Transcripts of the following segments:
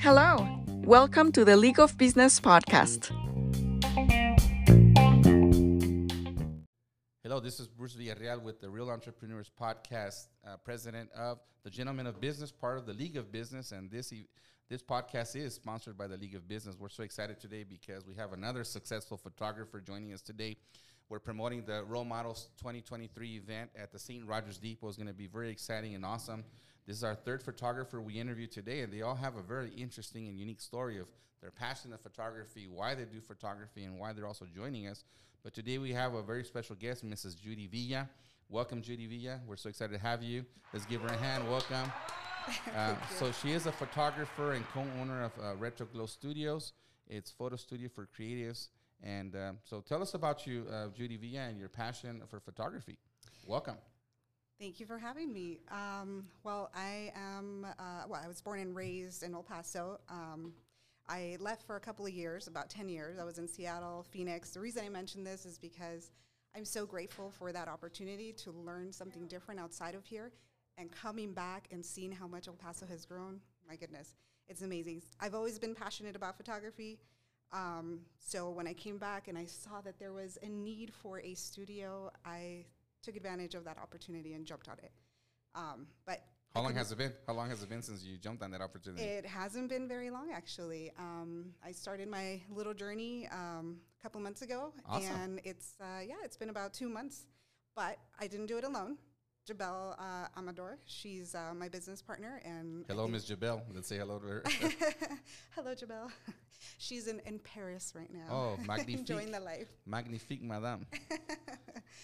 Hello, welcome to the League of Business podcast. Hello, this is Bruce Villarreal with the Real Entrepreneurs Podcast, uh, president of the Gentlemen of Business, part of the League of Business, and this e- this podcast is sponsored by the League of Business. We're so excited today because we have another successful photographer joining us today. We're promoting the Role Models 2023 event at the St. Rogers Depot. It's going to be very exciting and awesome. This is our third photographer we interviewed today, and they all have a very interesting and unique story of their passion of photography, why they do photography, and why they're also joining us. But today we have a very special guest, Mrs. Judy Villa. Welcome, Judy Villa. We're so excited to have you. Let's give her a hand. Welcome. Uh, so she is a photographer and co-owner of uh, RetroGlow Studios. It's photo studio for creatives. And uh, so tell us about you, uh, Judy Villa, and your passion for photography. Welcome. Thank you for having me. Um, well, I am, uh, well, I was born and raised in El Paso. Um, I left for a couple of years, about 10 years. I was in Seattle, Phoenix. The reason I mention this is because I'm so grateful for that opportunity to learn something different outside of here and coming back and seeing how much El Paso has grown. My goodness, it's amazing. I've always been passionate about photography. Um, so when I came back and I saw that there was a need for a studio, I took advantage of that opportunity and jumped on it. Um, but How long has it been? How long has it been since you jumped on that opportunity? it hasn't been very long, actually. Um, I started my little journey um, a couple months ago, Awesome. and it's uh, yeah, it's been about two months. But I didn't do it alone. Jabel uh, Amador, she's uh, my business partner, and hello, Miss Jabel. Let's say hello to her. Hello, Jabel. she's in, in Paris right now. Oh, magnifique. enjoying the life. Magnifique, madame.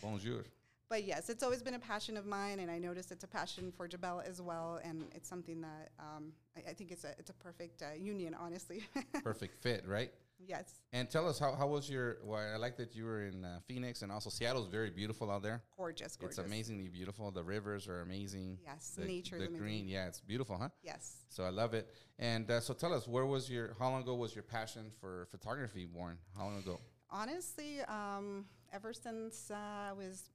Bonjour. But yes, it's always been a passion of mine, and I noticed it's a passion for Jabel as well, and it's something that um, I, I think it's a it's a perfect uh, union, honestly. Perfect fit, right? Yes, And tell us how, how was your? Well, I like that you were in uh, Phoenix, and also Seattle's very beautiful out there. gorgeous, gorgeous. It's amazingly beautiful. The rivers are amazing. Yes, the, nature the amazing. green. Yeah, it's beautiful, huh? Yes. So I love it. And uh, so tell us, where was your? How long ago was your passion for photography born? How long ago? Honestly, um, ever since uh, I was,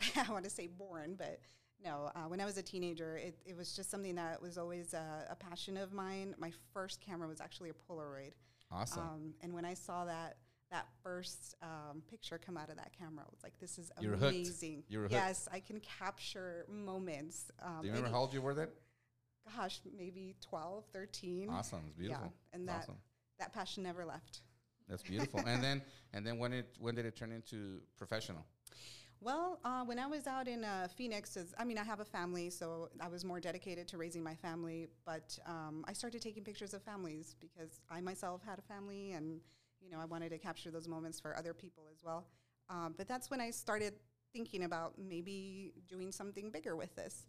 I want to say born, but no, uh, when I was a teenager, it, it was just something that was always a, a passion of mine. My first camera was actually a Polaroid. Awesome. Um, and when I saw that that first um, picture come out of that camera, I was like, "This is You were hooked. amazing." You were hooked. yes, I can capture moments. Um, Do you remember how old you were then? Gosh, maybe 12, 13. Awesome. It's beautiful. Yeah, and that awesome. that passion never left. That's beautiful. and then and then when it when did it turn into professional? Well, uh, when I was out in uh, Phoenix, I mean, I have a family, so I was more dedicated to raising my family. But um, I started taking pictures of families because I myself had a family, and you know, I wanted to capture those moments for other people as well. Um, but that's when I started thinking about maybe doing something bigger with this.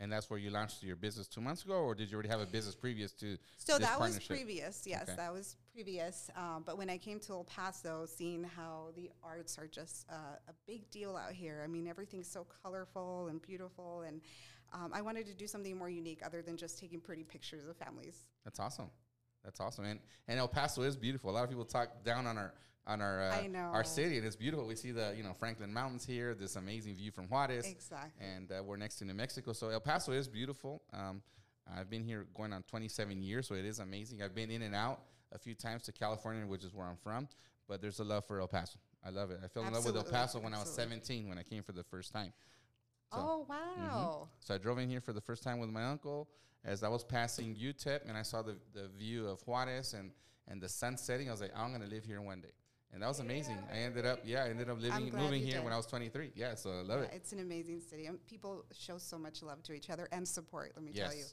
And that's where you launched your business two months ago, or did you already have a business previous to? So that was previous, yes, Okay. that was previous. Um, but when I came to El Paso, seeing how the arts are just uh, a big deal out here. I mean, everything's so colorful and beautiful, and um, I wanted to do something more unique other than just taking pretty pictures of families. That's awesome. That's awesome. And and El Paso is beautiful. A lot of people talk down on our on our uh, I know. our city, and it's beautiful. We see the you know Franklin Mountains here. This amazing view from Juarez. Exactly. And uh, we're next to New Mexico, so El Paso is beautiful. Um, I've been here going on 27 years, so it is amazing. I've been in and out a few times to California, which is where I'm from. But there's a love for El Paso. I love it. I fell in love with El Paso when I was 17 when I came for the first time. So, oh mhm. wow! So I drove in here for the first time with my uncle as I was passing UTEP and I saw the, the view of Juarez and, and the sun setting. I was like, I'm going to live here one day. And that was amazing. I ended up, yeah, I ended up living, moving here did. when I was 23. Yeah, so I love Yeah, it. it's an amazing city. People show so much love to each other and support. Let me tell you,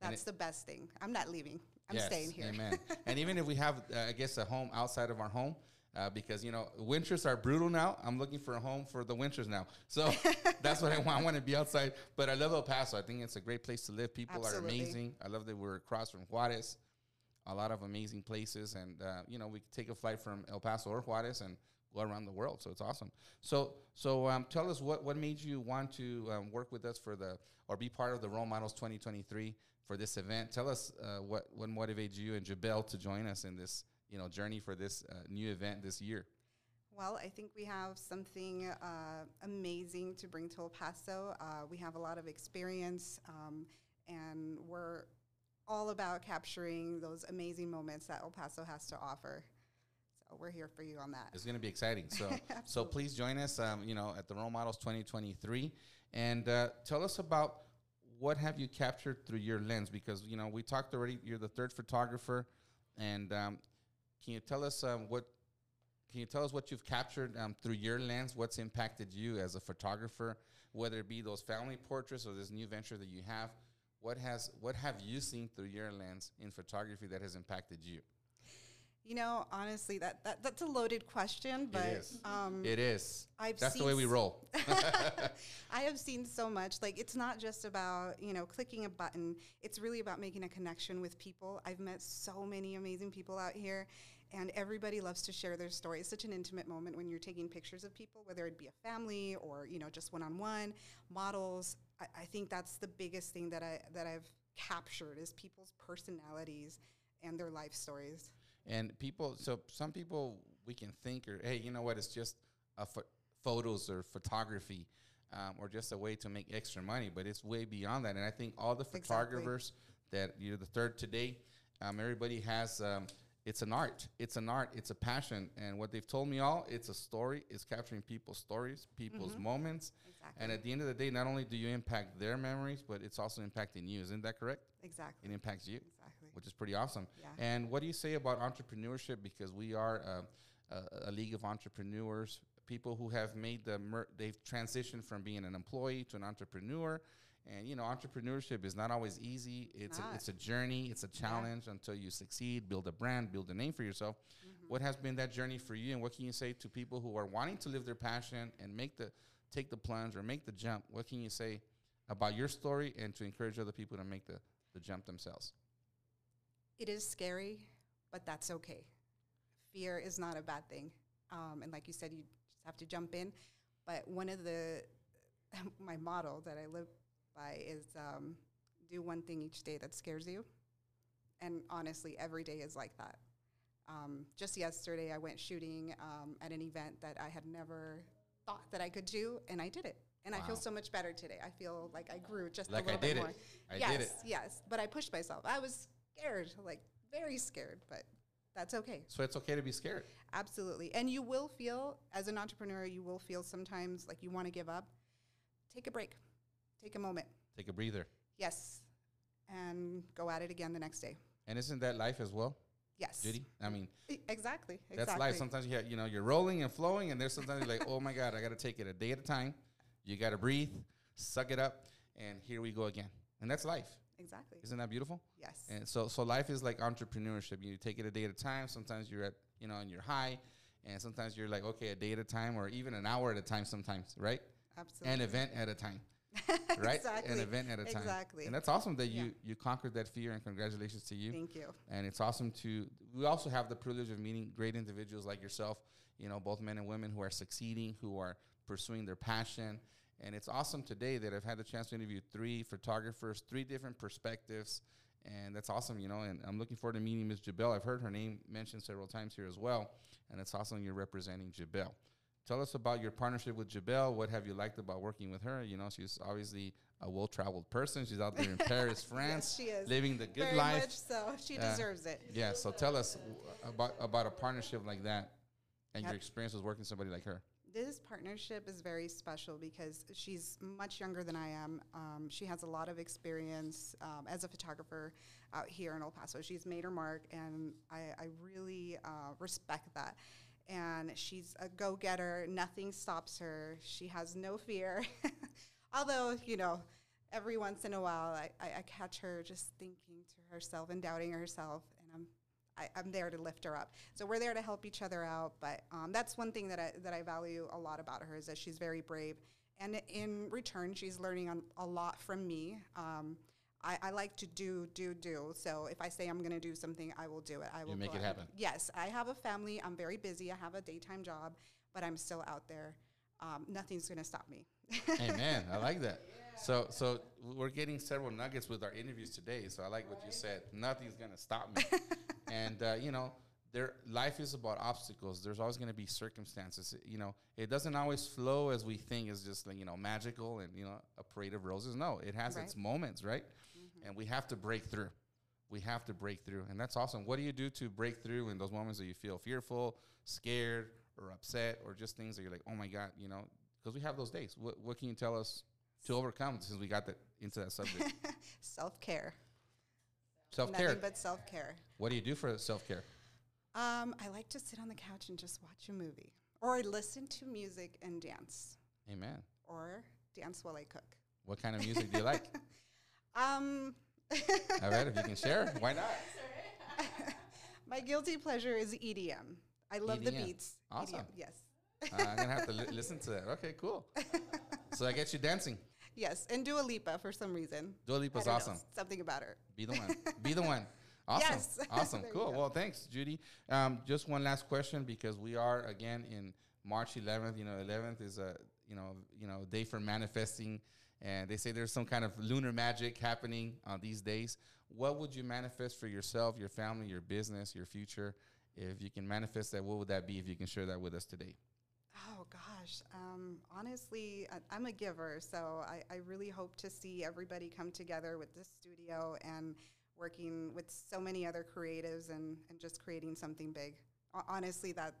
that's it- the best thing. I'm not leaving. I'm Yes, staying here. Amen. and even if we have, uh, I guess, a home outside of our home, uh, because you know winters are brutal now. I'm looking for a home for the winters now, so that's what I want. I want to be outside, but I love El Paso. I think it's a great place to live. People Absolutely. are amazing. I love that we're across from Juarez, a lot of amazing places, and uh, you know we could take a flight from El Paso or Juarez and go around the world. So it's awesome. So so um, tell us what what made you want to um, work with us for the or be part of the Role Models 2023 for this event. Tell us uh, what what motivated you and Jabel to join us in this you know journey for this uh, new event this year. Well, I think we have something uh, amazing to bring to El Paso. Uh, we have a lot of experience, um, and we're all about capturing those amazing moments that El Paso has to offer. So we're here for you on that. It's going to be exciting. So, so please join us. Um, you know, at the Role Models 2023, and uh, tell us about what have you captured through your lens? Because you know, we talked already. You're the third photographer, and um, can you tell us um, what? Can you tell us what you've captured um, through your lens? What's impacted you as a photographer, whether it be those family portraits or this new venture that you have? What has what have you seen through your lens in photography that has impacted you? You know, honestly, that, that that's a loaded question, but it is. Um, it is. I've That's the way we roll. I have seen so much. Like it's not just about, you know, clicking a button. It's really about making a connection with people. I've met so many amazing people out here and everybody loves to share their story. It's such an intimate moment when you're taking pictures of people, whether it be a family or, you know, just one on one, models. I, I think that's the biggest thing that I that I've captured is people's personalities and their life stories. And people, so some people we can think, or hey, you know what? It's just a pho- photos or photography, um, or just a way to make extra money. But it's way beyond that. And I think all the Exactly. photographers that you're the third today, um, everybody has. Um, it's an art. It's an art. It's a passion. And what they've told me all, it's a story. It's capturing people's stories, people's moments. Exactly. And at the end of the day, not only do you impact their memories, but it's also impacting you. Isn't that correct? Exactly. It impacts you Exactly. Which is pretty awesome. Yeah. And what do you say about entrepreneurship? Because we are uh, a, a league of entrepreneurs, people who have made the mer- they've transitioned from being an employee to an entrepreneur. And you know, entrepreneurship is not always easy. It's a, it's a journey. It's a challenge until you succeed, build a brand, build a name for yourself. What has been that journey for you, and what can you say to people who are wanting to live their passion and make the take the plunge or make the jump? What can you say about your story and to encourage other people to make the, the jump themselves? It is scary, but that's okay. Fear is not a bad thing. Um, and like you said, you just have to jump in. But one of the, my model that I live by is um, do one thing each day that scares you. And honestly, every day is like that. Um, just yesterday, I went shooting um, at an event that I had never thought that I could do, and I did it. And I feel so much better today. I feel like I grew just Like a I little did bit it. more. I yes, did it. yes. But I pushed myself. I was scared, like very scared, but that's okay. So it's okay to be scared. Absolutely. And you will feel, as an entrepreneur, you will feel sometimes like you want to give up. Take a break, take a moment. Take a breather. Yes. And go at it again the next day. And isn't that life as well, Yes. Judy? I mean, E- Exactly. that's exactly. life. Sometimes you have, you know, you're rolling and flowing, and there's sometimes you're like, oh my God, I got to take it a day at a time. You got to breathe, suck it up, and here we go again. And that's life. Exactly. Isn't that beautiful? Yes. And so, so life is like entrepreneurship. You take it a day at a time. Sometimes you're at, you know, and you're high, and sometimes you're like, okay, a day at a time, or even an hour at a time. Sometimes, right? Absolutely. An event at a time. right? exactly. An event at a time. Exactly. And that's awesome that Yeah. you you conquered that fear and congratulations to you. Thank you. And it's awesome to we also have the privilege of meeting great individuals like yourself, you know, both men and women who are succeeding, who are pursuing their passion. And it's awesome today that I've had the chance to interview three photographers, three different perspectives. And that's awesome, you know, and I'm looking forward to meeting Ms. Jabel. I've heard her name mentioned several times here as well. And it's awesome you're representing Jabel. Tell us about your partnership with Jabel. What have you liked about working with her? You know, she's obviously a well-traveled person. She's out there in Paris, France, she is. living the good Very life. much so. She Uh, deserves it. Yeah. So tell us about about a partnership like that, and your experience with working with somebody like her. This partnership is very special because she's much younger than I am. Um, she has a lot of experience um, as a photographer out here in El Paso. She's made her mark, and I, I really uh, respect that. And she's a go getter, nothing stops her. She has no fear. Although, you know, every once in a while I, I, catch her just thinking to herself and doubting herself, I, I'm there to lift her up. So we're there to help each other out. But um, that's one thing that I, that I value a lot about her is that she's very brave. And in return, she's learning a lot from me. Um, I, I like to do, do, do. So if I say I'm going to do something, I will do it. I will make it happen. Yes, I have a family. I'm very busy. I have a daytime job, but I'm still out there. Um, nothing's going to stop me. Amen. I like that. So so we're getting several nuggets with our interviews today. So I like what you said. Nothing's gonna stop me. and uh, you know, there life is about obstacles. There's always going to be circumstances. You know, it doesn't always flow as we think. It's just like you know magical and you know a parade of roses. No, it has Right. its moments, right? And we have to break through. We have to break through, and that's awesome. What do you do to break through in those moments that you feel fearful, scared, or upset, or just things that you're like, oh my god, you know? Because we have those days. What What can you tell us to overcome since we got that into that subject? self care. Self care. Nothing but self care. What do you do for self care? Um, I like to sit on the couch and just watch a movie, or I listen to music and dance, Amen. or dance while I cook. What kind of music do you like? Um, All right, if you can share, why not? my guilty pleasure is EDM. I love the beats. Awesome. EDM, yes. Uh, I'm gonna have to li- listen to that. Okay, cool. So that gets you dancing. Yes, and Dua Lipa for some reason. Dua Lipa's don't know, awesome. something about her. Be the one. Be the one. Awesome. Yes. Awesome. Cool. Well, thanks, Judy. Um, just one last question because we are again in March 11th. You know, 11th is a you know you know day for manifesting, and they say there's some kind of lunar magic happening on these days. What would you manifest for yourself, your family, your business, your future? If you can manifest that, what would that be? If you can share that with us today. Oh gosh, um, honestly, I, I'm a giver, so I, I really hope to see everybody come together with this studio and working with so many other creatives and, and just creating something big. Honestly, that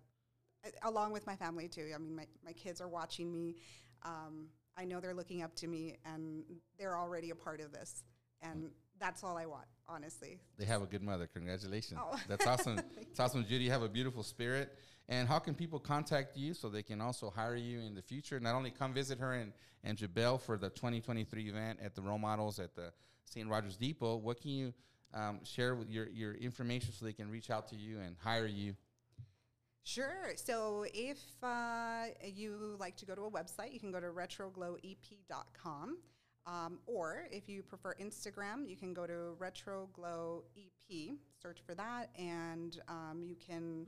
along with my family too. I mean, my, my kids are watching me. Um, I know they're looking up to me, and they're already a part of this, and that's all I want, honestly. They have a good mother. Congratulations. Oh. That's awesome. it's awesome, Judy. You have a beautiful spirit. And how can people contact you so they can also hire you in the future? Not only come visit her and, in Jabel for the 2023 event at the Role Models at the St. Rogers Depot, what can you um, share with your, your information so they can reach out to you and hire you? Sure. So if uh, you like to go to a website, you can go to retroglowep.com. Um, or if you prefer Instagram, you can go to RetroGlow EP, search for that, and um, you can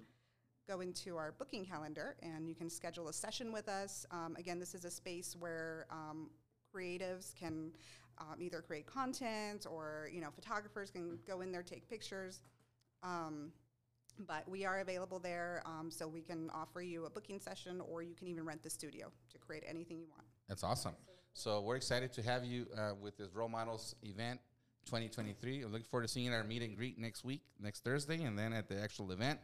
go into our booking calendar and you can schedule a session with us. Um, again, this is a space where um, creatives can um, either create content or you know photographers can go in there take pictures. Um, but we are available there, so we can offer you a booking session, or you can even rent the studio to create anything you want. That's awesome. So we're excited to have you uh, with this Role Models event 2023. I'm looking forward to seeing you at our meet and greet next week, next Thursday, and then at the actual event.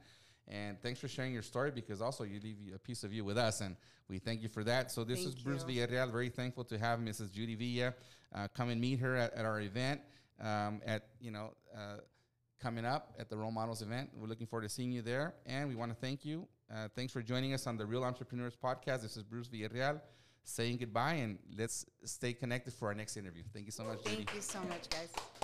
And thanks for sharing your story because also you leave a piece of you with us, and we thank you for that. So this is Thank Bruce you. Villarreal. Very thankful to have Mrs. Judy Villa uh, come and meet her at, at our event. Um, at you know. Uh, coming up at the Role Models event. We're looking forward to seeing you there. And we want to thank you. Uh, thanks for joining us on the Real Entrepreneurs Podcast. This is Bruce Villarreal saying goodbye and let's stay connected for our next interview. Thank you so much, Judy. Thank you so much, guys.